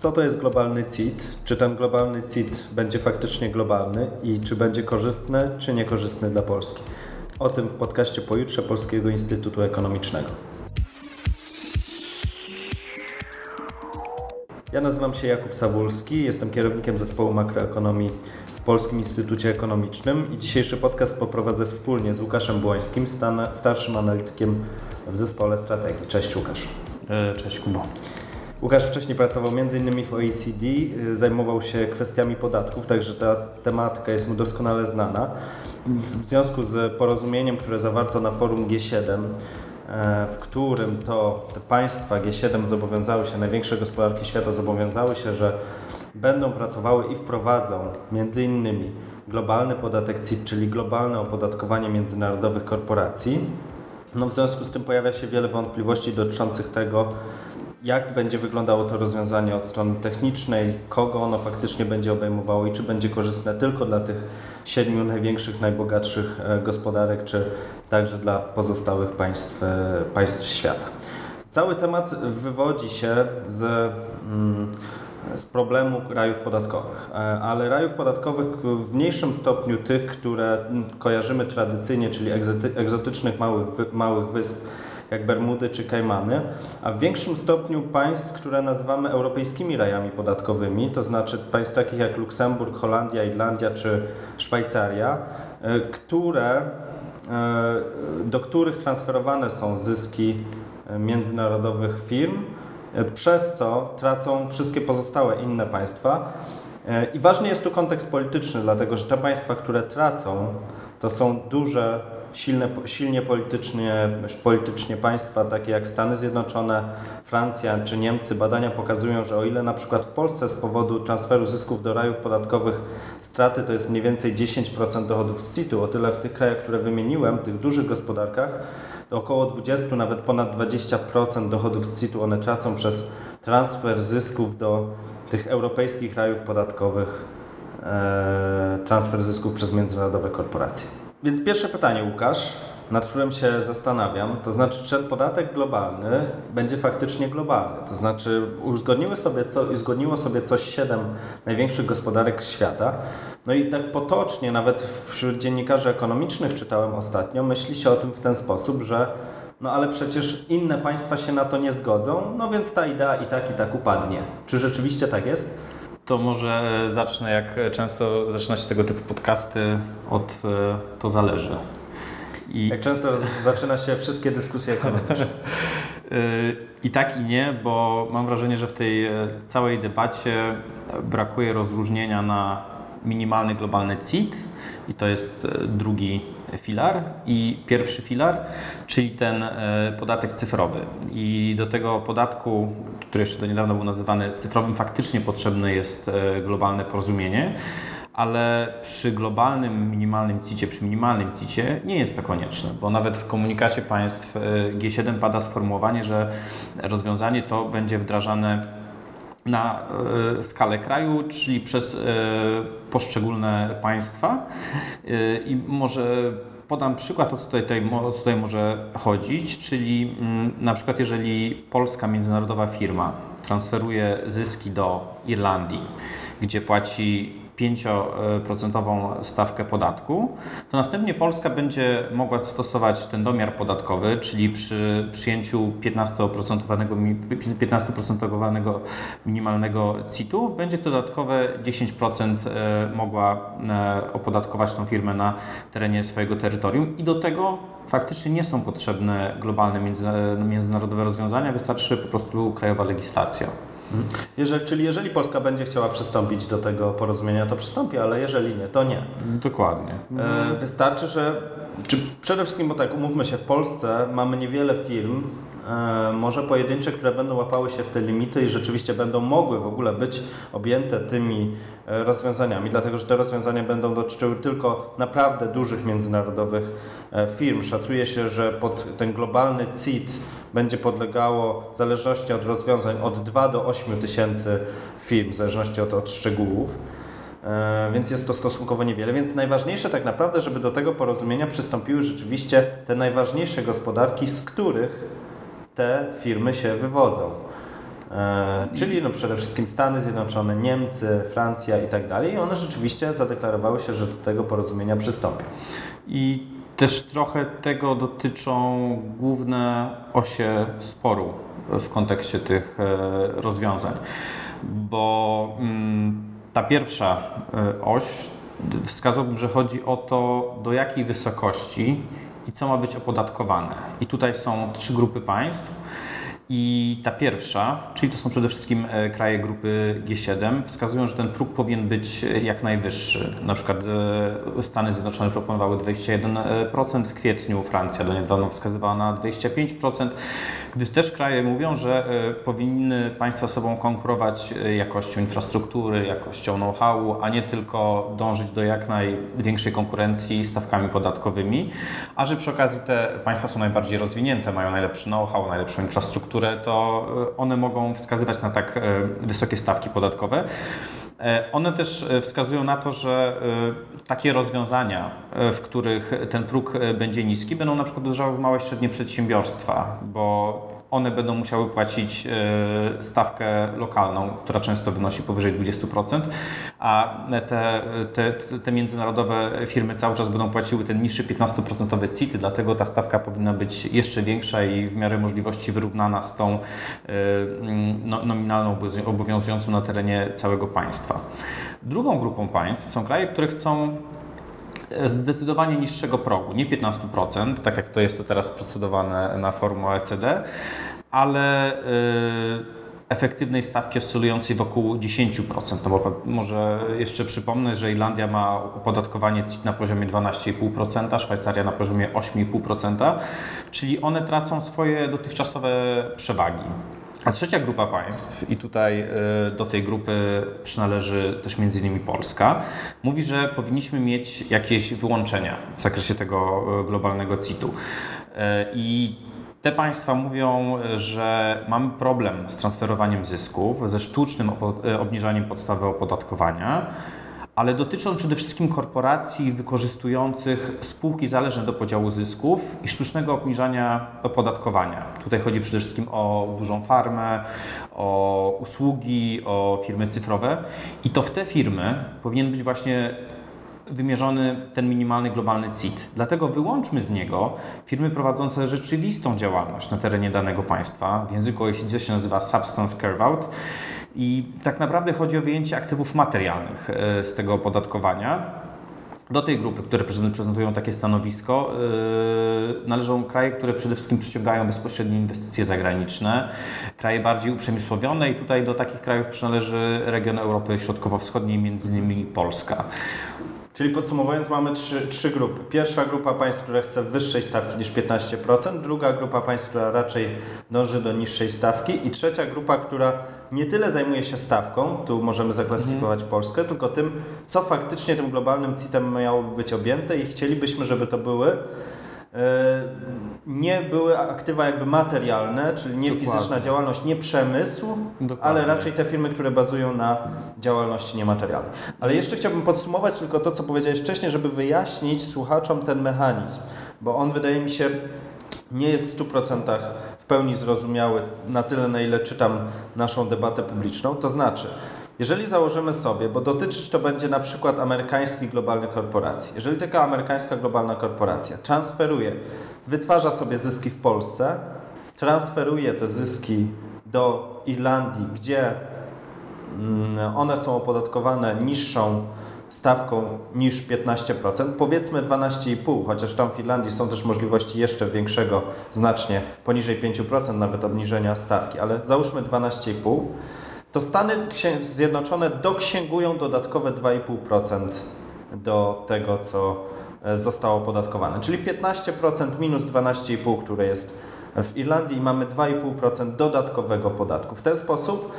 Co to jest globalny CIT? Czy ten globalny CIT będzie faktycznie globalny i czy będzie korzystny, czy niekorzystny dla Polski? O tym w podcaście pojutrze Polskiego Instytutu Ekonomicznego. Ja nazywam się Jakub Sawulski, jestem kierownikiem zespołu makroekonomii w Polskim Instytucie Ekonomicznym i dzisiejszy podcast poprowadzę wspólnie z Łukaszem Błońskim, starszym analitykiem w zespole strategii. Cześć Łukasz. E, cześć Kubo. Łukasz wcześniej pracował m.in. w OECD, y, zajmował się kwestiami podatków, także ta tematyka jest mu doskonale znana. W związku z porozumieniem, które zawarto na forum G7, e, w którym to te państwa G7 zobowiązały się, największe gospodarki świata zobowiązały się, że będą pracowały i wprowadzą między innymi globalny podatek CIT, czyli globalne opodatkowanie międzynarodowych korporacji. No w związku z tym pojawia się wiele wątpliwości dotyczących tego, jak będzie wyglądało to rozwiązanie od strony technicznej, kogo ono faktycznie będzie obejmowało i czy będzie korzystne tylko dla tych siedmiu największych, najbogatszych e, gospodarek, czy także dla pozostałych państw, e, państw świata. Cały temat wywodzi się z, mm, z problemu rajów podatkowych, e, ale rajów podatkowych w mniejszym stopniu tych, które kojarzymy tradycyjnie, czyli egzotycznych małych, małych wysp, jak Bermudy czy Kajmany, a w większym stopniu państw, które nazywamy europejskimi rajami podatkowymi, to znaczy państw takich jak Luksemburg, Holandia, Irlandia czy Szwajcaria, e, które, e, do których transferowane są zyski e, międzynarodowych firm, przez co tracą wszystkie pozostałe inne państwa. I ważny jest tu kontekst polityczny, dlatego że te państwa, które tracą, to są duże silne, silnie politycznie, politycznie państwa, takie jak Stany Zjednoczone, Francja czy Niemcy, badania pokazują, że o ile na przykład w Polsce z powodu transferu zysków do rajów podatkowych straty to jest mniej więcej 10% dochodów z CIT-u, o tyle w tych krajach, które wymieniłem, tych dużych gospodarkach, to około 20, nawet ponad 20% dochodów z CIT-u one tracą przez transfer zysków do tych europejskich rajów podatkowych, e, transfer zysków przez międzynarodowe korporacje. Więc pierwsze pytanie, Łukasz, nad którym się zastanawiam, to znaczy, czy ten podatek globalny będzie faktycznie globalny. To znaczy, uzgodniły sobie co, uzgodniło sobie coś siedem największych gospodarek świata. No i tak potocznie, nawet wśród dziennikarzy ekonomicznych czytałem ostatnio, myśli się o tym w ten sposób, że no ale przecież inne państwa się na to nie zgodzą, no więc ta idea i tak i tak upadnie. Czy rzeczywiście tak jest? To może zacznę, jak często zaczyna się tego typu podcasty, od e, to zależy. I... Jak często zaczyna się wszystkie dyskusje ekonomiczne? E, I tak i nie, bo mam wrażenie, że w tej e, całej debacie brakuje rozróżnienia na minimalny globalny CIT i to jest drugi filar i pierwszy filar, czyli ten e, podatek cyfrowy. I do tego podatku, który jeszcze do niedawna był nazywany cyfrowym, faktycznie potrzebne jest e, globalne porozumienie ale przy globalnym minimalnym CIT-cie, przy minimalnym CIT-cie nie jest to konieczne, bo nawet w komunikacie państw e, G7 pada sformułowanie, że rozwiązanie to będzie wdrażane na e, skalę kraju, czyli przez e, poszczególne państwa. E, I może podam przykład, o co tutaj, o co tutaj może chodzić, czyli mm, na przykład jeżeli polska międzynarodowa firma transferuje zyski do Irlandii, gdzie płaci 5% stawkę podatku, to następnie Polska będzie mogła stosować ten domiar podatkowy, czyli przy przyjęciu 15%, 15 minimalnego CIT-u będzie dodatkowe 10% e, mogła e, opodatkować tą firmę na terenie swojego terytorium i do tego faktycznie nie są potrzebne globalne międzynarodowe rozwiązania, wystarczy po prostu krajowa legislacja. Jeżeli, czyli jeżeli Polska będzie chciała przystąpić do tego porozumienia, to przystąpi, ale jeżeli nie, to nie. Dokładnie. E, wystarczy, że czy przede wszystkim, bo tak umówmy się, w Polsce mamy niewiele firm, e, może pojedyncze, które będą łapały się w te limity i rzeczywiście będą mogły w ogóle być objęte tymi e, rozwiązaniami, dlatego że te rozwiązania będą dotyczyły tylko naprawdę dużych międzynarodowych firm. Szacuje się, że pod ten globalny CIT będzie podlegało w zależności od rozwiązań od 2 do 8 tysięcy firm, w zależności od, od szczegółów. E, więc jest to stosunkowo niewiele. Więc najważniejsze tak naprawdę, żeby do tego porozumienia przystąpiły rzeczywiście te najważniejsze gospodarki, z których te firmy się wywodzą. E, czyli no przede wszystkim Stany Zjednoczone, Niemcy, Francja i tak dalej. I one rzeczywiście zadeklarowały się, że do tego porozumienia przystąpią. I też trochę tego dotyczą główne osie sporu w kontekście tych e, rozwiązań, bo mm, ta pierwsza e, oś wskazałbym, że chodzi o to, do jakiej wysokości i co ma być opodatkowane. I tutaj są trzy grupy państw. I ta pierwsza, czyli to są przede wszystkim e, kraje grupy G7, wskazują, że ten próg powinien być e, jak najwyższy. Na przykład e, Stany Zjednoczone proponowały 21% w kwietniu, Francja do niedawno wskazywała na 25%, gdyż też kraje mówią, że powinny państwa sobą konkurować jakością infrastruktury, jakością know-howu, a nie tylko dążyć do jak największej konkurencji stawkami podatkowymi, a że przy okazji te państwa są najbardziej rozwinięte, mają najlepszy know-how, najlepszą infrastrukturę, to e, one mogą wskazywać na tak e, wysokie stawki podatkowe. E, one też wskazują na to, że takie rozwiązania, w których ten próg będzie niski, będą na przykład uderzały w małe i średnie przedsiębiorstwa, bo one będą musiały płacić e, stawkę lokalną, która często wynosi powyżej 20%, a te, te, te międzynarodowe firmy cały czas będą płaciły ten niższy 15% CIT, dlatego ta stawka powinna być jeszcze większa i w miarę możliwości wyrównana z tą e, no, nominalną obowiązującą na terenie całego państwa. Drugą grupą państw są kraje, które chcą zdecydowanie niższego progu, nie 15%, tak jak to jest to teraz procedowane na forum OECD, ale yy, efektywnej stawki oscylującej wokół 10%. No bo może jeszcze przypomnę, że Irlandia ma opodatkowanie CIT na poziomie 12,5%, Szwajcaria na poziomie 8,5%, czyli one tracą swoje dotychczasowe przewagi. A trzecia grupa państw, i tutaj y, do tej grupy przynależy też między innymi Polska, mówi, że powinniśmy mieć jakieś wyłączenia w zakresie tego y, globalnego CIT-u. Y, I te państwa mówią, że mamy problem z transferowaniem zysków, ze sztucznym obniżaniem podstawy opodatkowania ale dotyczą przede wszystkim korporacji wykorzystujących spółki zależne do podziału zysków i sztucznego obniżania opodatkowania. Tutaj chodzi przede wszystkim o dużą farmę, o usługi, o firmy cyfrowe i to w te firmy powinien być właśnie wymierzony ten minimalny globalny CIT. Dlatego wyłączmy z niego firmy prowadzące rzeczywistą działalność na terenie danego państwa. W języku OECD się nazywa Substance Carve Out i tak naprawdę chodzi o wyjęcie aktywów materialnych e, z tego opodatkowania. Do tej grupy, które prezentują takie stanowisko, yy, należą kraje, które przede wszystkim przyciągają bezpośrednie inwestycje zagraniczne, kraje bardziej uprzemysłowione i tutaj do takich krajów przynależy region Europy Środkowo-Wschodniej, między innymi Polska. Czyli podsumowując, mamy trzy, trzy grupy. Pierwsza grupa państw, która chce wyższej stawki niż 15%, druga grupa państw, która raczej dąży do niższej stawki i trzecia grupa, która nie tyle zajmuje się stawką, tu możemy zaklasyfikować mhm. Polskę, tylko tym, co faktycznie tym globalnym CIT-em miałoby być objęte i chcielibyśmy, żeby to były nie były aktywa jakby materialne, czyli nie Dokładnie. fizyczna działalność, nie przemysł, Dokładnie. ale raczej te firmy, które bazują na działalności niematerialnej. Ale jeszcze chciałbym podsumować tylko to, co powiedziałeś wcześniej, żeby wyjaśnić słuchaczom ten mechanizm, bo on wydaje mi się nie jest w 100% w pełni zrozumiały na tyle, na ile czytam naszą debatę publiczną. To znaczy, jeżeli założymy sobie, bo dotyczyć to będzie na przykład amerykańskich globalnych korporacji, jeżeli taka amerykańska globalna korporacja transferuje, wytwarza sobie zyski w Polsce, transferuje te zyski do Irlandii, gdzie mm, one są opodatkowane niższą stawką niż 15%, powiedzmy 12,5%, chociaż tam w Finlandii są też możliwości jeszcze większego, znacznie poniżej 5% nawet obniżenia stawki, ale załóżmy 12,5% to Stany Zjednoczone doksięgują dodatkowe 2,5% do tego, co e, zostało opodatkowane. Czyli 15% minus 12,5%, które jest w Irlandii i mamy 2,5% dodatkowego podatku. W ten sposób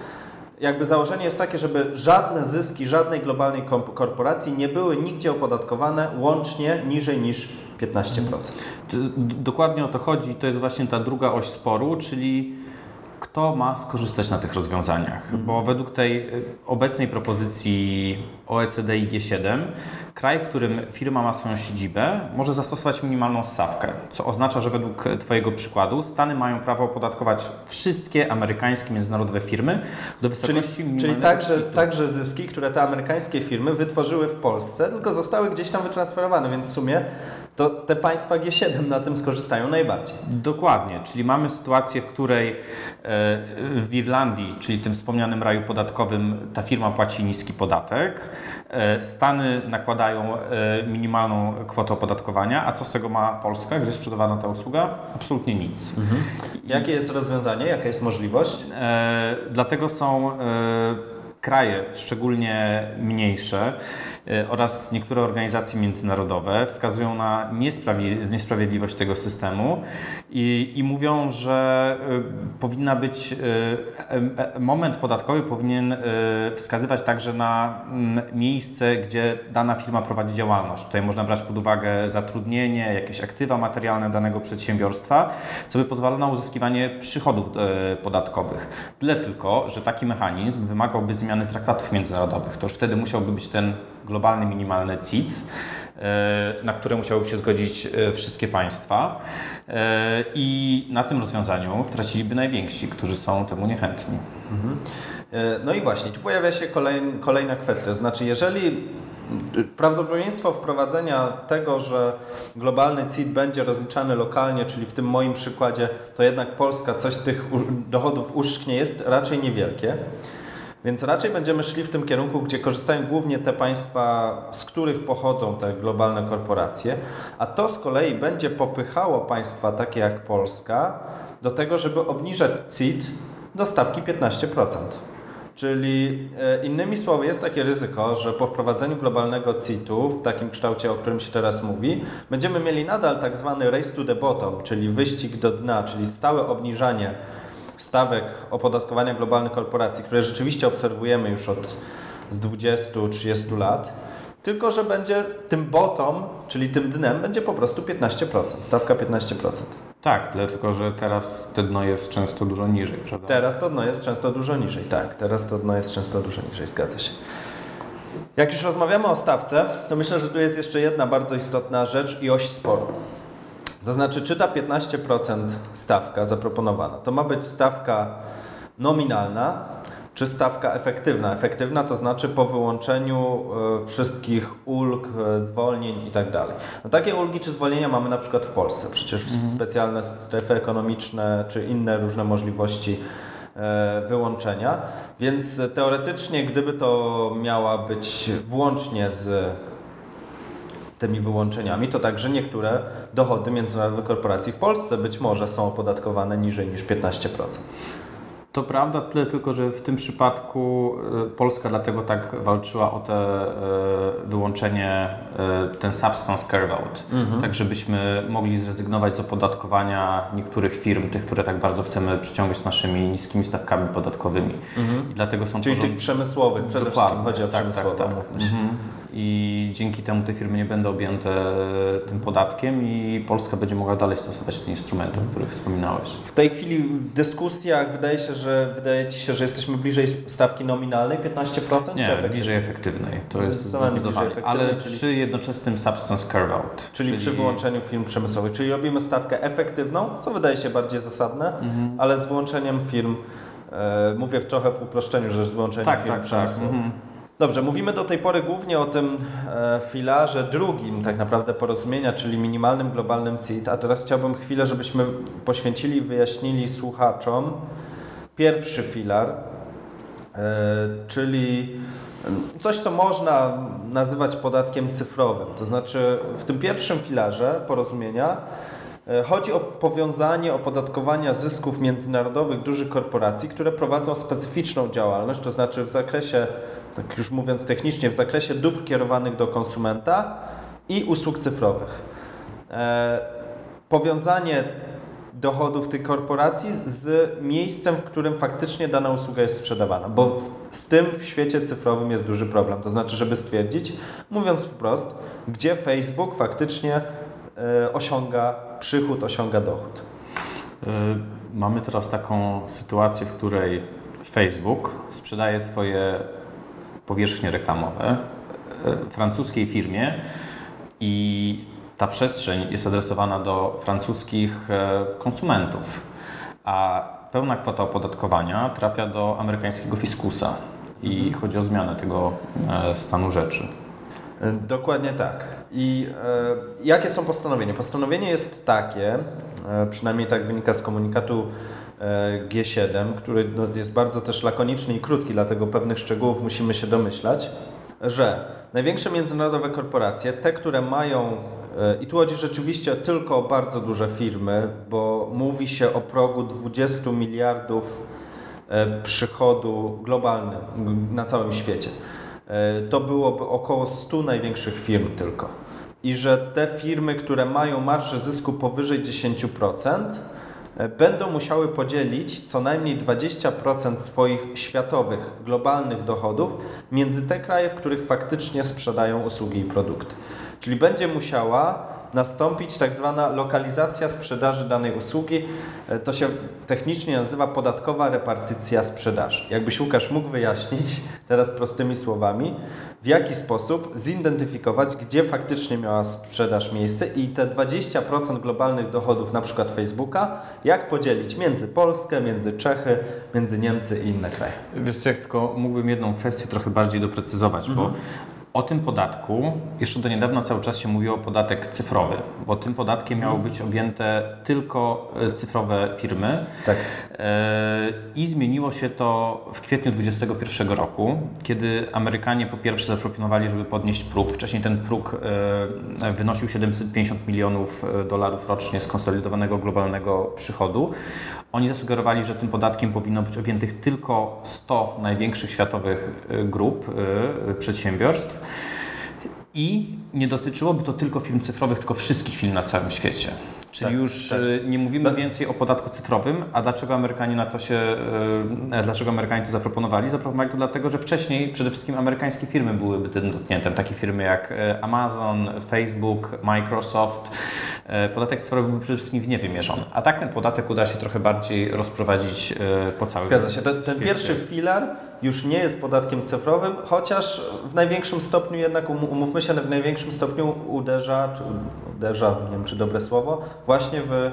jakby założenie jest takie, żeby żadne zyski żadnej globalnej korporacji nie były nigdzie opodatkowane łącznie niżej niż 15%. Dokładnie o to chodzi. To jest właśnie ta druga oś sporu, czyli kto ma skorzystać na tych rozwiązaniach, bo według tej y, obecnej propozycji OECD i G7, kraj, w którym firma ma swoją siedzibę, może zastosować minimalną stawkę, co oznacza, że według Twojego przykładu Stany mają prawo opodatkować wszystkie amerykańskie międzynarodowe firmy do wysokości Czyli, czyli także, także zyski, które te amerykańskie firmy wytworzyły w Polsce, tylko zostały gdzieś tam wytransferowane, więc w sumie to te państwa G7 na tym skorzystają najbardziej. Dokładnie, czyli mamy sytuację, w której e, w Irlandii, czyli tym wspomnianym raju podatkowym, ta firma płaci niski podatek, e, Stany nakładają e, minimalną kwotę opodatkowania, a co z tego ma Polska, gdzie sprzedawana ta usługa? Absolutnie nic. Mhm. Jakie jest rozwiązanie, jaka jest możliwość? Dlatego są kraje, szczególnie mniejsze, E, oraz niektóre organizacje międzynarodowe wskazują na niesprawiedliwość tego systemu i, i mówią, że e, powinna być e, moment podatkowy powinien wskazywać także na miejsce, gdzie dana firma prowadzi działalność. Tutaj można brać pod uwagę zatrudnienie, jakieś aktywa materialne danego przedsiębiorstwa, co by pozwalało na uzyskiwanie przychodów podatkowych. Tyle tylko, że taki mechanizm wymagałby zmiany traktatów międzynarodowych. To już wtedy musiałby być ten globalny minimalny CIT, e, na które musiałyby się zgodzić e, wszystkie państwa. E, I na tym rozwiązaniu traciliby najwięksi, którzy są temu niechętni. Mhm. No i właśnie, tu pojawia się kolejna kwestia. Znaczy, jeżeli prawdopodobieństwo wprowadzenia tego, że globalny CIT będzie rozliczany lokalnie, czyli w tym moim przykładzie, to jednak Polska coś z tych dochodów uszczknie jest raczej niewielkie. Więc raczej będziemy szli w tym kierunku, gdzie korzystają głównie te państwa, z których pochodzą te globalne korporacje, a to z kolei będzie popychało państwa takie jak Polska do tego, żeby obniżać CIT do stawki 15%. Czyli e, innymi słowy, jest takie ryzyko, że po wprowadzeniu globalnego CIT-u w takim kształcie, o którym się teraz mówi, będziemy mieli nadal tak zwany race to the bottom, czyli wyścig do dna, czyli stałe obniżanie stawek opodatkowania globalnych korporacji, które rzeczywiście obserwujemy już od 20-30 lat, tylko że będzie tym bottom, czyli tym dnem, będzie po prostu 15%, stawka 15%. Tak, tylko że teraz to dno jest często dużo niżej, prawda? Teraz to dno jest często dużo niżej, tak. Teraz to dno jest często dużo niżej, zgadza się. Jak już rozmawiamy o stawce, to myślę, że tu jest jeszcze jedna bardzo istotna rzecz i oś sporu. To znaczy, czy ta 15% stawka zaproponowana to ma być stawka nominalna, czy stawka efektywna. Efektywna to znaczy po wyłączeniu e, wszystkich ulg, e, zwolnień i tak. No takie ulgi czy zwolnienia mamy na przykład w Polsce. Przecież mhm. specjalne strefy ekonomiczne czy inne różne możliwości e, wyłączenia. Więc teoretycznie, gdyby to miała być włącznie z tymi wyłączeniami, to także niektóre dochody międzynarodowych korporacji w Polsce być może są opodatkowane niżej niż 15%. To prawda, tyle tylko, że w tym przypadku e, Polska dlatego tak walczyła o te e, wyłączenie, e, ten substance carve out, mhm. tak żebyśmy mogli zrezygnować z opodatkowania niektórych firm, tych, które tak bardzo chcemy przyciągać naszymi niskimi stawkami podatkowymi. Mhm. I dlatego są Czyli tych przemysłowych przede Dokładnie. wszystkim, chodzi o tak, przemysłowe, tak, tak. I dzięki temu te firmy nie będą objęte tym podatkiem i Polska będzie mogła dalej stosować te instrumenty, o których wspominałeś. W tej chwili w dyskusjach wydaje się, że wydaje Ci się, że jesteśmy bliżej stawki nominalnej 15%? Nie, czy bliżej efektywnej. To jest zdecydowanie. Ale czyli... przy jednoczesnym substance carve out. Czyli, czyli, przy wyłączeniu firm przemysłowych. Czyli robimy stawkę efektywną, co wydaje się bardziej zasadne, mhm. ale z wyłączeniem firm, e, mówię w trochę w uproszczeniu, że z wyłączeniem tak, firm tak. przemysłowych. Tak. Mhm. Dobrze, mówimy do tej pory głównie o tym e, filarze drugim tak naprawdę porozumienia, czyli minimalnym globalnym CIT, a teraz chciałbym chwilę, żebyśmy poświęcili wyjaśnili słuchaczom pierwszy filar, e, czyli coś, co można nazywać podatkiem cyfrowym. To znaczy w tym pierwszym filarze porozumienia e, Chodzi o powiązanie opodatkowania zysków międzynarodowych dużych korporacji, które prowadzą specyficzną działalność, to znaczy w zakresie tak już mówiąc technicznie, w zakresie dóbr kierowanych do konsumenta i usług cyfrowych. E, powiązanie dochodów tych korporacji z miejscem, w którym faktycznie dana usługa jest sprzedawana, bo z tym w świecie cyfrowym jest duży problem. To znaczy, żeby stwierdzić, mówiąc wprost, gdzie Facebook faktycznie e, osiąga przychód, osiąga dochód. E, mamy teraz taką sytuację, w której Facebook sprzedaje swoje powierzchnie reklamowe francuskiej firmie i ta przestrzeń jest adresowana do francuskich konsumentów, a pełna kwota opodatkowania trafia do amerykańskiego fiskusa i mhm. chodzi o zmianę tego stanu rzeczy. Dokładnie tak. I e, jakie są postanowienia? Postanowienie jest takie, e, przynajmniej tak wynika z komunikatu e, G7, który no, jest bardzo też lakoniczny i krótki, dlatego pewnych szczegółów musimy się domyślać, że największe międzynarodowe korporacje, te, które mają e, i tu chodzi rzeczywiście tylko o bardzo duże firmy, bo mówi się o progu 20 miliardów e, przychodu globalnym na całym świecie. E, to byłoby około 100 największych firm tylko. I że te firmy, które mają marżę zysku powyżej 10%, e, będą musiały podzielić co najmniej 20% swoich światowych, globalnych dochodów między te kraje, w których faktycznie sprzedają usługi i produkty. Czyli będzie musiała nastąpić tak zwana lokalizacja sprzedaży danej usługi. E, to się technicznie nazywa podatkowa repartycja sprzedaży. Jakbyś Łukasz mógł wyjaśnić teraz prostymi słowami, w jaki sposób zidentyfikować, gdzie faktycznie miała sprzedaż miejsce i te 20% globalnych dochodów na przykład Facebooka, jak podzielić między Polskę, między Czechy, między Niemcy i inne kraje. Wiesz co, jak tylko mógłbym jedną kwestię trochę bardziej doprecyzować, mhm. bo o tym podatku jeszcze do niedawna cały czas się mówiło podatek cyfrowy, bo tym podatkiem miały być objęte tylko e, cyfrowe firmy. Tak. E, I zmieniło się to w kwietniu 2021 roku, kiedy Amerykanie po pierwsze zaproponowali, żeby podnieść próg. Wcześniej ten próg e, wynosił 750 milionów dolarów rocznie skonsolidowanego globalnego przychodu. Oni zasugerowali, że tym podatkiem powinno być objętych tylko 100 największych światowych y, grup, y, przedsiębiorstw i nie dotyczyłoby to tylko firm cyfrowych, tylko wszystkich firm na całym świecie. Czyli tak, już tak. Y, nie mówimy więcej o podatku cyfrowym, a dlaczego Amerykanie na to się, dlaczego Amerykanie to zaproponowali? Zaproponowali to dlatego, że wcześniej przede wszystkim amerykańskie firmy byłyby tym dotknięte, takie firmy jak Amazon, Facebook, Microsoft, podatek cyfrowy był przede wszystkim w nie wymierzony. A tak ten podatek uda się trochę bardziej rozprowadzić e, po całym Zgadza się. Ten, ten pierwszy filar już nie jest podatkiem cyfrowym, chociaż w największym stopniu jednak, um, umówmy się, w największym stopniu uderza, czy uderza, nie wiem czy dobre słowo, właśnie w E,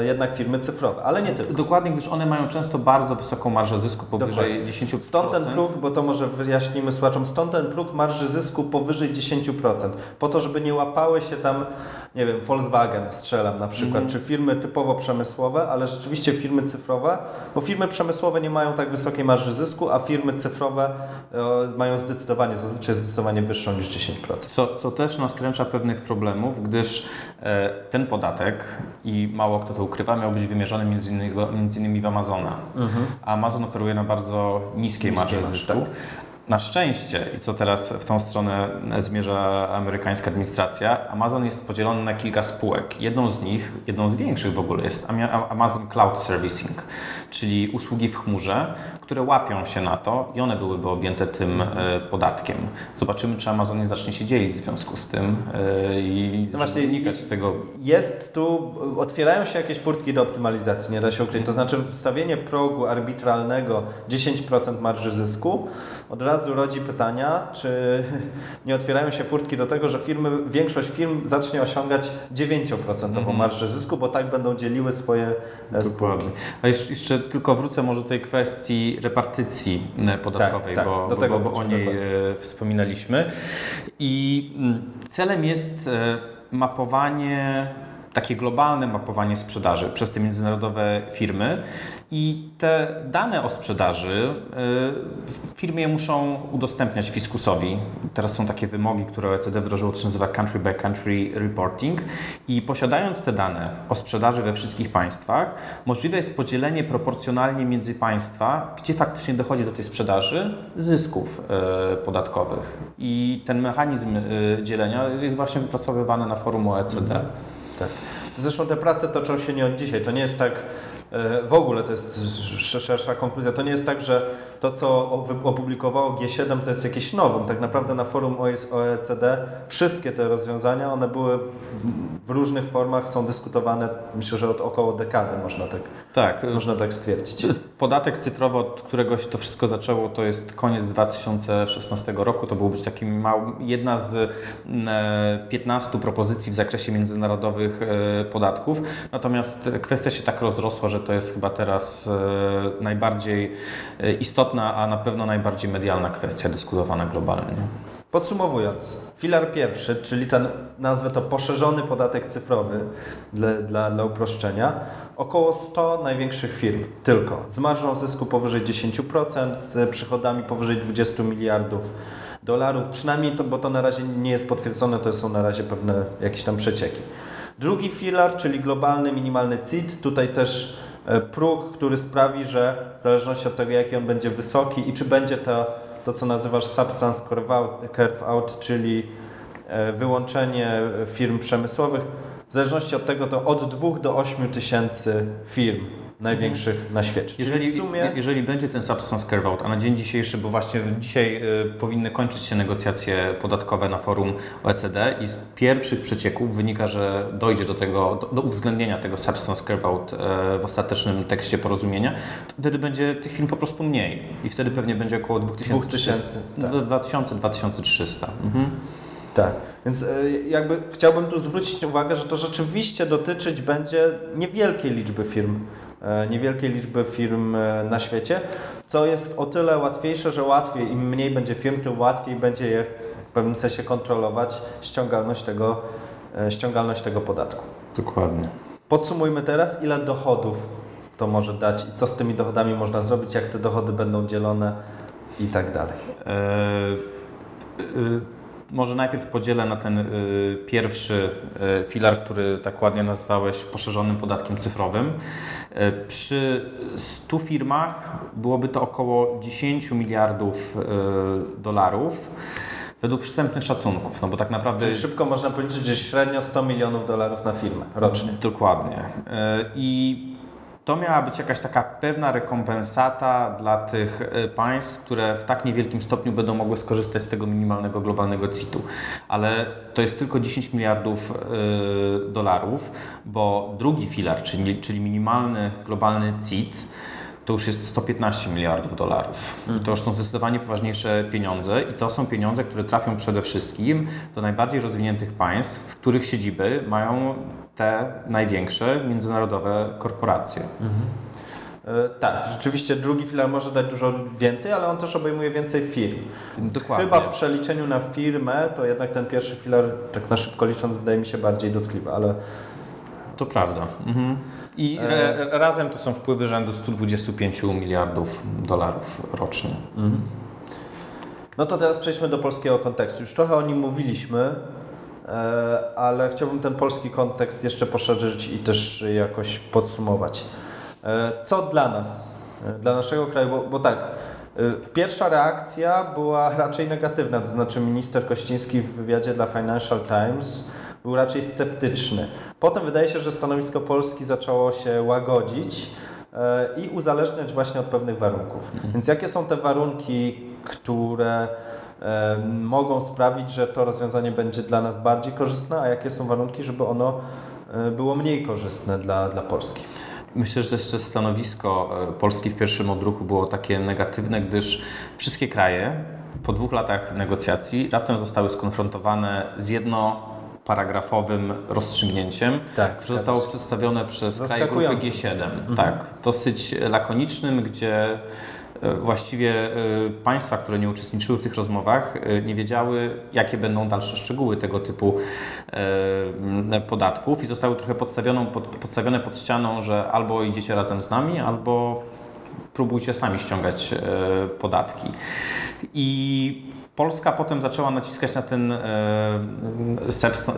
jednak firmy cyfrowe, ale nie tylko. Dokładnie, gdyż one mają często bardzo wysoką marżę zysku, powyżej Dokładnie. 10%. Stąd ten próg, bo to może wyjaśnimy słuchaczom, stąd ten próg marży zysku powyżej 10%, po to, żeby nie łapały się tam, nie wiem, Volkswagen strzelam na przykład, mm. czy firmy typowo przemysłowe, ale rzeczywiście firmy cyfrowe, bo firmy przemysłowe nie mają tak wysokiej marży zysku, a firmy cyfrowe e, mają zdecydowanie, zazwyczaj zdecydowanie wyższą niż 10%. Co, co też nastręcza pewnych problemów, gdyż e, ten podatek i mało mało kto to ukrywa, miał być wymierzony między innymi, między innymi w Amazona. Mhm. Amazon operuje na bardzo niskiej marży zysku. Tak. Na szczęście, i co teraz w tą stronę zmierza amerykańska administracja, Amazon jest podzielony na kilka spółek. Jedną z nich, jedną z większych w ogóle jest Amazon Cloud Servicing, czyli usługi w chmurze, które łapią się na to i one byłyby objęte tym e, podatkiem. Zobaczymy, czy Amazon nie zacznie się dzielić w związku z tym e, i no właśnie unikać tego. Jest tu, otwierają się jakieś furtki do optymalizacji, nie da się ukryć. To znaczy wstawienie progu arbitralnego 10% marży zysku od razu rodzi pytania, czy nie otwierają się furtki do tego, że firmy, większość firm zacznie osiągać 9% mm. marżę zysku, bo tak będą dzieliły swoje e, spółki. A jeszcze tylko wrócę może do tej kwestii repartycji e, podatkowej, tak, tak, bo, do tego bo, bo o niej dokładnie. wspominaliśmy. I mm, celem jest e, mapowanie takie globalne mapowanie sprzedaży przez te międzynarodowe firmy i te dane o sprzedaży y, firmy muszą udostępniać fiskusowi. Teraz są takie wymogi, które OECD wdrożyło, to się nazywa country by country reporting i posiadając te dane o sprzedaży we wszystkich państwach, możliwe jest podzielenie proporcjonalnie między państwa, gdzie faktycznie dochodzi do tej sprzedaży, zysków y, podatkowych. I ten mechanizm y, dzielenia jest właśnie wypracowywany na forum OECD. Tak. Zresztą te prace toczą się nie od dzisiaj. To nie jest tak, w ogóle to jest szersza konkluzja. To nie jest tak, że to, co opublikowało G7, to jest jakieś nowum. Tak naprawdę na forum OECD wszystkie te rozwiązania, one były w, w różnych formach, są dyskutowane, myślę, że od około dekady można tak, tak. Można tak stwierdzić. Podatek cyfrowy, od którego się to wszystko zaczęło, to jest koniec 2016 roku. To był być taki mały, jedna z 15 propozycji w zakresie międzynarodowych e, podatków. Natomiast kwestia się tak rozrosła, że to jest chyba teraz e, najbardziej e, istotna, a na pewno najbardziej medialna kwestia dyskutowana globalnie. Podsumowując, filar pierwszy, czyli ten, nazwę to poszerzony podatek cyfrowy dla, dla, dla uproszczenia, około 100 największych firm tylko, z marżą zysku powyżej 10%, z przychodami powyżej 20 miliardów dolarów, przynajmniej to, bo to na razie nie jest potwierdzone, to są na razie pewne jakieś tam przecieki. Drugi filar, czyli globalny minimalny CIT, tutaj też próg, który sprawi, że w zależności od tego, jaki on będzie wysoki i czy będzie to, to co nazywasz substance curve out, czyli e, wyłączenie firm przemysłowych, w zależności od tego to od 2 do 8 tysięcy firm największych na świecie. Jeżeli, sumie... jeżeli będzie ten substance curve out, a na dzień dzisiejszy, bo właśnie dzisiaj y, powinny kończyć się negocjacje podatkowe na forum OECD i z pierwszych przecieków wynika, że dojdzie do tego, do, do uwzględnienia tego substance curve out y, w ostatecznym tekście porozumienia, to wtedy będzie tych firm po prostu mniej i wtedy pewnie będzie około 2000, 2000-2300. Tak. Mhm. Tak, więc e, jakby chciałbym tu zwrócić uwagę, że to rzeczywiście dotyczyć będzie niewielkiej liczby firm, niewielkiej liczby firm e, na świecie, co jest o tyle łatwiejsze, że łatwiej, im mniej będzie firm, tym łatwiej będzie je w pewnym sensie kontrolować ściągalność tego, ściągalność tego podatku. Dokładnie. Podsumujmy teraz, ile dochodów to może dać i co z tymi dochodami można zrobić, jak te dochody będą dzielone i tak dalej. Może najpierw podzielę na ten y, pierwszy y, filar, który tak ładnie nazwałeś poszerzonym podatkiem cyfrowym. Y, przy 100 firmach byłoby to około 10 miliardów dolarów. Według wstępnych szacunków, no bo tak naprawdę... Czyli szybko można policzyć, że średnio 100 milionów dolarów na firmę rocznie. Dokładnie. I to miała być jakaś taka pewna rekompensata dla tych e, państw, które w tak niewielkim stopniu będą mogły skorzystać z tego minimalnego globalnego CIT-u. Ale to jest tylko 10 miliardów y, dolarów, bo drugi filar, czyli, czyli minimalny globalny CIT, to już jest 115 miliardów dolarów. Mhm. To już są zdecydowanie poważniejsze pieniądze i to są pieniądze, które trafią przede wszystkim do najbardziej rozwiniętych państw, w których siedziby mają te największe międzynarodowe korporacje. Mhm. E, tak, rzeczywiście drugi filar może dać dużo więcej, ale on też obejmuje więcej firm. Więc Dokładnie. chyba w przeliczeniu na firmę, to jednak ten pierwszy filar, tak na szybko licząc, wydaje mi się bardziej dotkliwy, ale... To prawda. Mhm. I e... razem to są wpływy rzędu 125 miliardów dolarów rocznie. Mhm. No to teraz przejdźmy do polskiego kontekstu. Już trochę o nim mówiliśmy, e, ale chciałbym ten polski kontekst jeszcze poszerzyć i też jakoś podsumować. E, co dla nas, e, dla naszego kraju, bo, bo tak, Pierwsza reakcja była raczej negatywna, to znaczy minister Kościński w wywiadzie dla Financial Times był raczej sceptyczny. Potem wydaje się, że stanowisko Polski zaczęło się łagodzić e, i uzależniać właśnie od pewnych warunków. Mhm. Więc jakie są te warunki, które e, mogą sprawić, że to rozwiązanie będzie dla nas bardziej korzystne, a jakie są warunki, żeby ono e, było mniej korzystne dla, dla Polski? Myślę, że jeszcze stanowisko Polski w pierwszym odruchu było takie negatywne, gdyż wszystkie kraje po dwóch latach negocjacji raptem zostały skonfrontowane z jedno paragrafowym rozstrzygnięciem, tak, które zostało przedstawione przez kraj grupy G7. Mhm. Tak, dosyć lakonicznym, gdzie e, właściwie e, państwa, które nie uczestniczyły w tych rozmowach, e, nie wiedziały, jakie będą dalsze szczegóły tego typu podatków i zostały trochę podstawione pod, podstawione pod ścianą, że albo idziecie razem z nami, albo próbujcie sami ściągać podatki. I Polska potem zaczęła naciskać na ten e,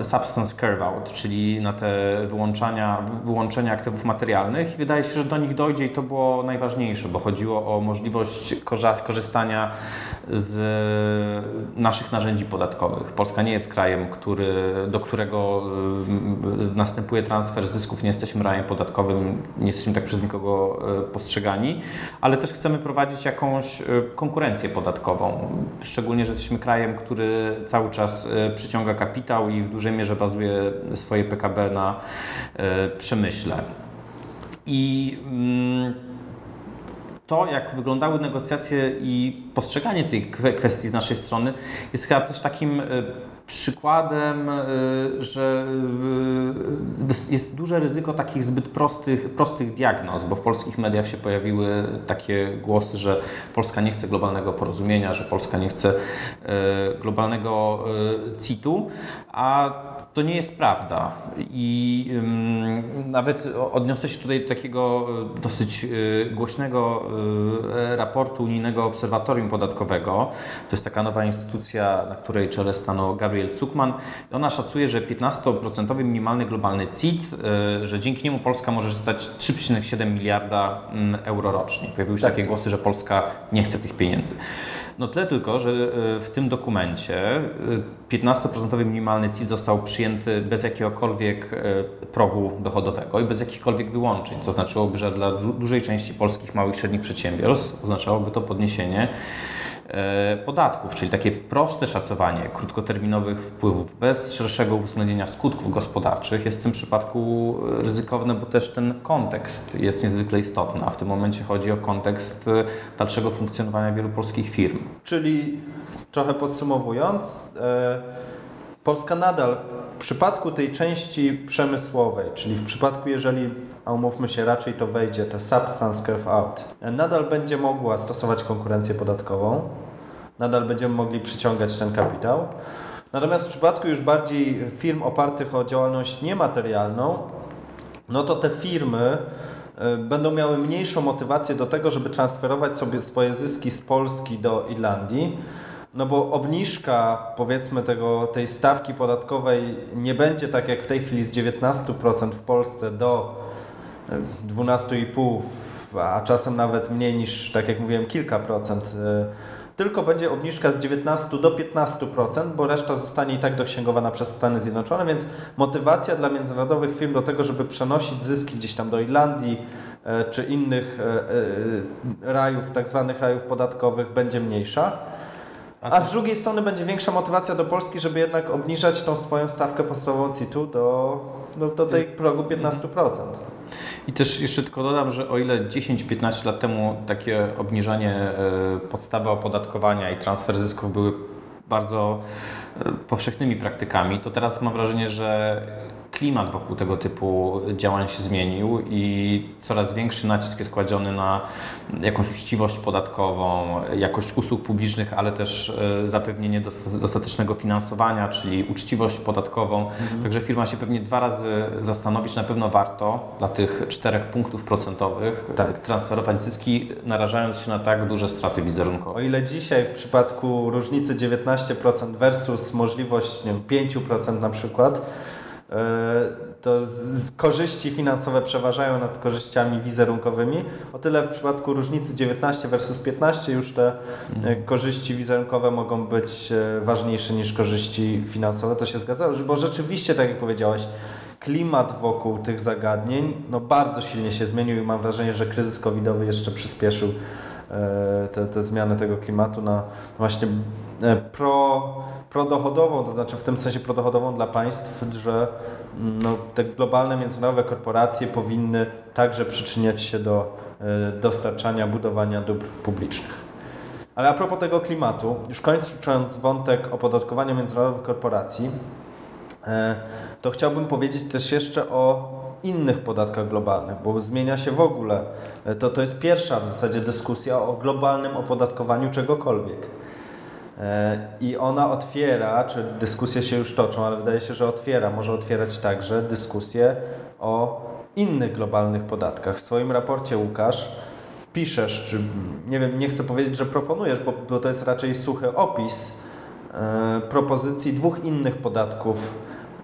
substance carve out, czyli na te wyłączania, wyłączenia aktywów materialnych. Wydaje się, że do nich dojdzie i to było najważniejsze, bo chodziło o możliwość korzystania z naszych narzędzi podatkowych. Polska nie jest krajem, który, do którego e, następuje transfer zysków, nie jesteśmy rajem podatkowym, nie jesteśmy tak przez nikogo e, postrzegani, ale też chcemy prowadzić jakąś konkurencję podatkową, szczególnie że jesteśmy krajem, który cały czas e, przyciąga kapitał i w dużej mierze bazuje swoje PKB na e, przemyśle. I mm, to, jak wyglądały negocjacje i postrzeganie tej kwestii z naszej strony, jest chyba też takim e, przykładem, y, że y, jest duże ryzyko takich zbyt prostych, prostych diagnoz, bo w polskich mediach się pojawiły takie głosy, że Polska nie chce globalnego porozumienia, że Polska nie chce y, globalnego CIT-u, a to nie jest prawda. I nawet odniosę się tutaj do takiego dosyć głośnego raportu Unijnego Obserwatorium Podatkowego. To jest taka nowa instytucja, na której czele stanął Gabriel Zuckman. Ona szacuje, że 15% minimalny globalny CIT, e, że dzięki niemu Polska może stać 3,7 miliarda mm, euro rocznie. Pojawiły się tak. takie głosy, że Polska nie chce tych pieniędzy. No tyle tylko, że e, w tym dokumencie 15% e, minimalny CIT został przyjęty bez jakiegokolwiek progu dochodowego i bez jakichkolwiek wyłączeń, co znaczyłoby, że dla dużej części polskich małych i średnich przedsiębiorstw oznaczałoby to podniesienie E, podatków, czyli takie proste szacowanie krótkoterminowych wpływów bez szerszego uwzględnienia skutków gospodarczych jest w tym przypadku ryzykowne, bo też ten kontekst jest niezwykle istotny, a w tym momencie chodzi o kontekst e, dalszego funkcjonowania wielu polskich firm. Czyli trochę podsumowując, e, Polska nadal w przypadku tej części przemysłowej, czyli w przypadku, jeżeli, a umówmy się, raczej to wejdzie, te substance curve out, nadal będzie mogła stosować konkurencję podatkową, nadal będziemy mogli przyciągać ten kapitał. Natomiast w przypadku już bardziej firm opartych o działalność niematerialną, no to te firmy e, będą miały mniejszą motywację do tego, żeby transferować sobie swoje zyski z Polski do Irlandii no bo obniżka powiedzmy tego, tej stawki podatkowej nie będzie tak jak w tej chwili z 19% w Polsce do 12,5%, a czasem nawet mniej niż, tak jak mówiłem, kilka procent e, tylko będzie obniżka z 19 do 15%, bo reszta zostanie i tak dosięgowana przez Stany Zjednoczone, więc motywacja dla międzynarodowych firm do tego, żeby przenosić zyski gdzieś tam do Irlandii e, czy innych e, rajów, tak zwanych rajów podatkowych będzie mniejsza. A z drugiej strony będzie większa motywacja do Polski, żeby jednak obniżać tą swoją stawkę podstawową CIT-u do, do, do tej progu 15%. I też jeszcze tylko dodam, że o ile 10-15 lat temu takie obniżanie e, podstawy opodatkowania i transfer zysków były bardzo e, powszechnymi praktykami, to teraz mam wrażenie, że klimat wokół tego typu działań się zmienił i coraz większy nacisk jest kładziony na jakąś uczciwość podatkową, jakość usług publicznych, ale też e, zapewnienie dostatecznego finansowania, czyli uczciwość podatkową. Mhm. Także firma się pewnie dwa razy zastanowić, na pewno warto dla tych czterech punktów procentowych tak. transferować zyski, narażając się na tak duże straty wizerunkowe. O ile dzisiaj w przypadku różnicy 19% versus możliwość nie wiem, 5% na przykład, E, to z, korzyści finansowe przeważają nad korzyściami wizerunkowymi. O tyle w przypadku różnicy 19 versus 15 już te mhm. korzyści wizerunkowe mogą być e, ważniejsze niż korzyści finansowe. To się zgadza, bo rzeczywiście, tak jak powiedziałeś, klimat wokół tych zagadnień no, bardzo silnie się zmienił i mam wrażenie, że kryzys covidowy jeszcze przyspieszył te, te zmiany tego klimatu na właśnie pro prodochodową, to znaczy w tym sensie prodochodową dla państw, że mm, no, te globalne międzynarodowe korporacje powinny także przyczyniać się do e, dostarczania, budowania dóbr publicznych. Ale a propos tego klimatu, już kończąc wątek opodatkowania międzynarodowych korporacji, e, to chciałbym powiedzieć też jeszcze o innych podatkach globalnych, bo zmienia się w ogóle. E, to, to jest pierwsza w zasadzie dyskusja o globalnym opodatkowaniu czegokolwiek. E, I ona otwiera, czy dyskusje się już toczą, ale wydaje się, że otwiera, może otwierać także dyskusję o innych globalnych podatkach. W swoim raporcie Łukasz piszesz, czy nie wiem, nie chcę powiedzieć, że proponujesz, bo, bo to jest raczej suchy opis e, propozycji dwóch innych podatków.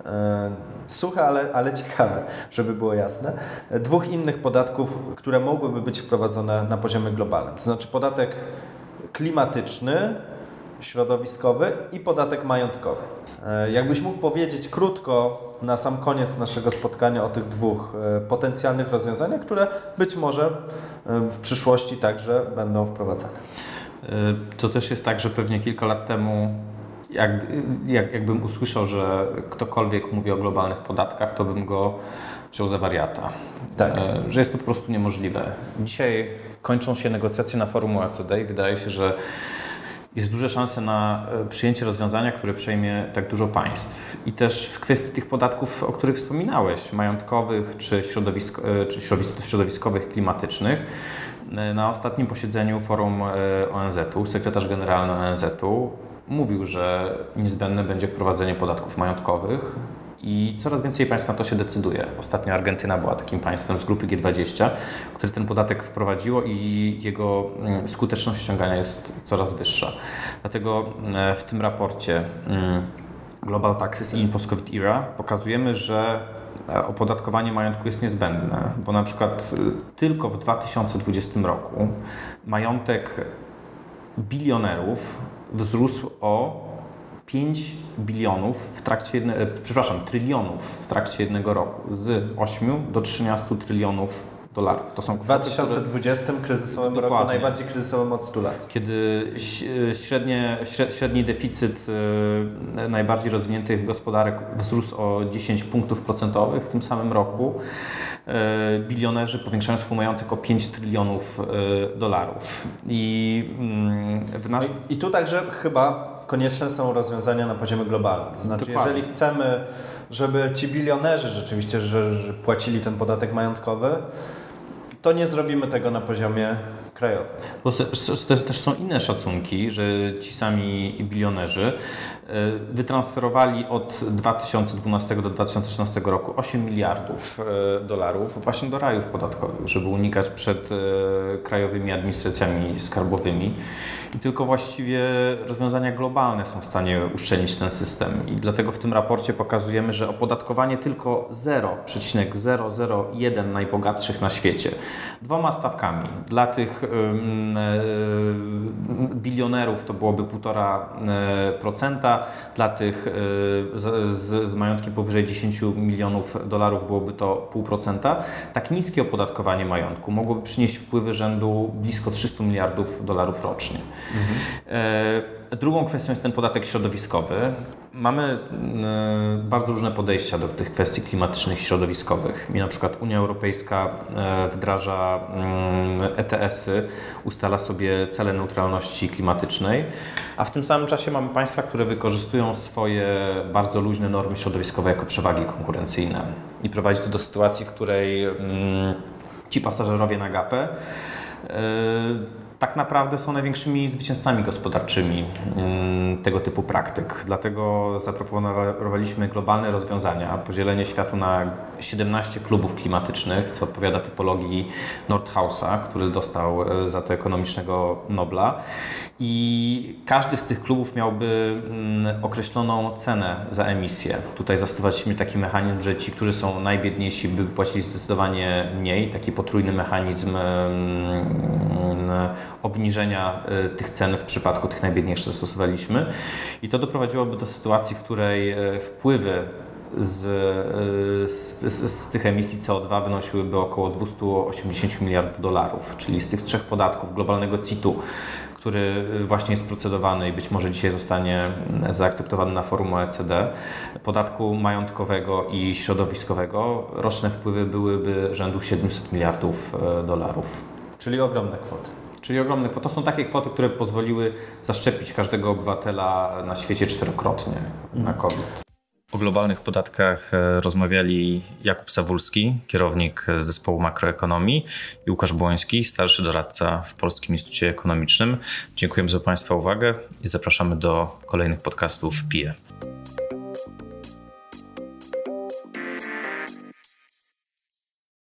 E, suche, ale, ale ciekawe, żeby było jasne. Dwóch innych podatków, które mogłyby być wprowadzone na poziomie globalnym. To znaczy podatek klimatyczny, środowiskowy i podatek majątkowy. E, jakbyś mógł powiedzieć krótko na sam koniec naszego spotkania o tych dwóch e, potencjalnych rozwiązaniach, które być może e, w przyszłości także będą wprowadzane. To też jest tak, że pewnie kilka lat temu jak, jak, jakbym usłyszał, że ktokolwiek mówi o globalnych podatkach, to bym go wziął za wariata. Tak. Że jest to po prostu niemożliwe. Dzisiaj kończą się negocjacje na forum OECD i wydaje się, że jest duże szanse na e, przyjęcie rozwiązania, które przejmie tak dużo państw. I też w kwestii tych podatków, o których wspominałeś, majątkowych czy, środowisko, e, czy środowiskowych, klimatycznych, e, na ostatnim posiedzeniu forum ONZ-u sekretarz generalny ONZ-u mówił, że niezbędne będzie wprowadzenie podatków majątkowych i coraz więcej państw na to się decyduje. Ostatnio Argentyna była takim państwem z grupy G20, które ten podatek wprowadziło i jego mm, skuteczność ściągania jest coraz wyższa. Dlatego mm, w tym raporcie mm, Global Taxes in Post-COVID Era pokazujemy, że e, opodatkowanie majątku jest niezbędne, bo na przykład y, tylko w 2020 roku majątek bilionerów wzrósł o 5 bilionów w trakcie jednego, przepraszam, trylionów w trakcie jednego roku z 8 do 13 trylionów dolarów. To są w 2020 które... kryzysowym Dokładnie. roku, najbardziej kryzysowym od 100 lat. Kiedy średnie, średni deficyt e, najbardziej rozwiniętych gospodarek wzrósł o 10 punktów procentowych w tym samym roku, e, bilionerzy powiększają swój majątek o 5 trylionów e, dolarów. I, mm, w nas... I tu także chyba konieczne są rozwiązania na poziomie globalnym. To znaczy, Dokładnie. jeżeli chcemy, żeby ci bilionerzy rzeczywiście że, że płacili ten podatek majątkowy, to nie zrobimy tego na poziomie krajowym. Bo też, też są inne szacunki, że ci sami bilionerzy wytransferowali od 2012 do 2016 roku 8 miliardów e, dolarów właśnie do rajów podatkowych, żeby unikać przed e, krajowymi administracjami skarbowymi. I tylko właściwie rozwiązania globalne są w stanie uszczelnić ten system. I dlatego w tym raporcie pokazujemy, że opodatkowanie tylko 0,001 najbogatszych na świecie, dwoma stawkami. Dla tych bilionerów to byłoby 1,5%, dla tych y, z, z, z majątkiem powyżej 10 milionów dolarów byłoby to 0,5%. Tak niskie opodatkowanie majątku mogłoby przynieść wpływy rzędu blisko 300 miliardów dolarów rocznie. Mhm. Drugą kwestią jest ten podatek środowiskowy. Mamy bardzo różne podejścia do tych kwestii klimatycznych środowiskowych. I na przykład Unia Europejska e, wdraża ETS-y, ustala sobie cele neutralności klimatycznej, a w tym samym czasie mamy państwa, które wykorzystują swoje bardzo luźne normy środowiskowe jako przewagi konkurencyjne. I prowadzi to do sytuacji, w której ci pasażerowie na gapę e, tak naprawdę są największymi zwycięzcami gospodarczymi mm, tego typu praktyk. Dlatego zaproponowaliśmy globalne rozwiązania, podzielenie światu na 17 klubów klimatycznych, co odpowiada typologii Nordhausa, który dostał e, za to ekonomicznego Nobla. I każdy z tych klubów miałby mm, określoną cenę za emisję. Tutaj zastosowaliśmy taki mechanizm, że ci, którzy są najbiedniejsi, by płacili zdecydowanie mniej, taki potrójny mechanizm mm, obniżenia e, tych cen w przypadku tych najbiedniejszych zastosowaliśmy. I to doprowadziłoby do sytuacji, w której e, wpływy z, e, z, z, tych emisji CO2 wynosiłyby około 280 miliardów dolarów, czyli z tych trzech podatków globalnego CIT-u, który właśnie jest procedowany i być może dzisiaj zostanie zaakceptowany na forum OECD, podatku majątkowego i środowiskowego, roczne wpływy byłyby rzędu 700 miliardów dolarów. Czyli ogromne kwoty. Czyli ogromne kwoty. To są takie kwoty, które pozwoliły zaszczepić każdego obywatela na świecie czterokrotnie na COVID. O globalnych podatkach e, rozmawiali Jakub Sawulski, kierownik zespołu makroekonomii i Łukasz Błoński, starszy doradca w Polskim Instytucie Ekonomicznym. Dziękujemy za Państwa uwagę i zapraszamy do kolejnych podcastów PIE.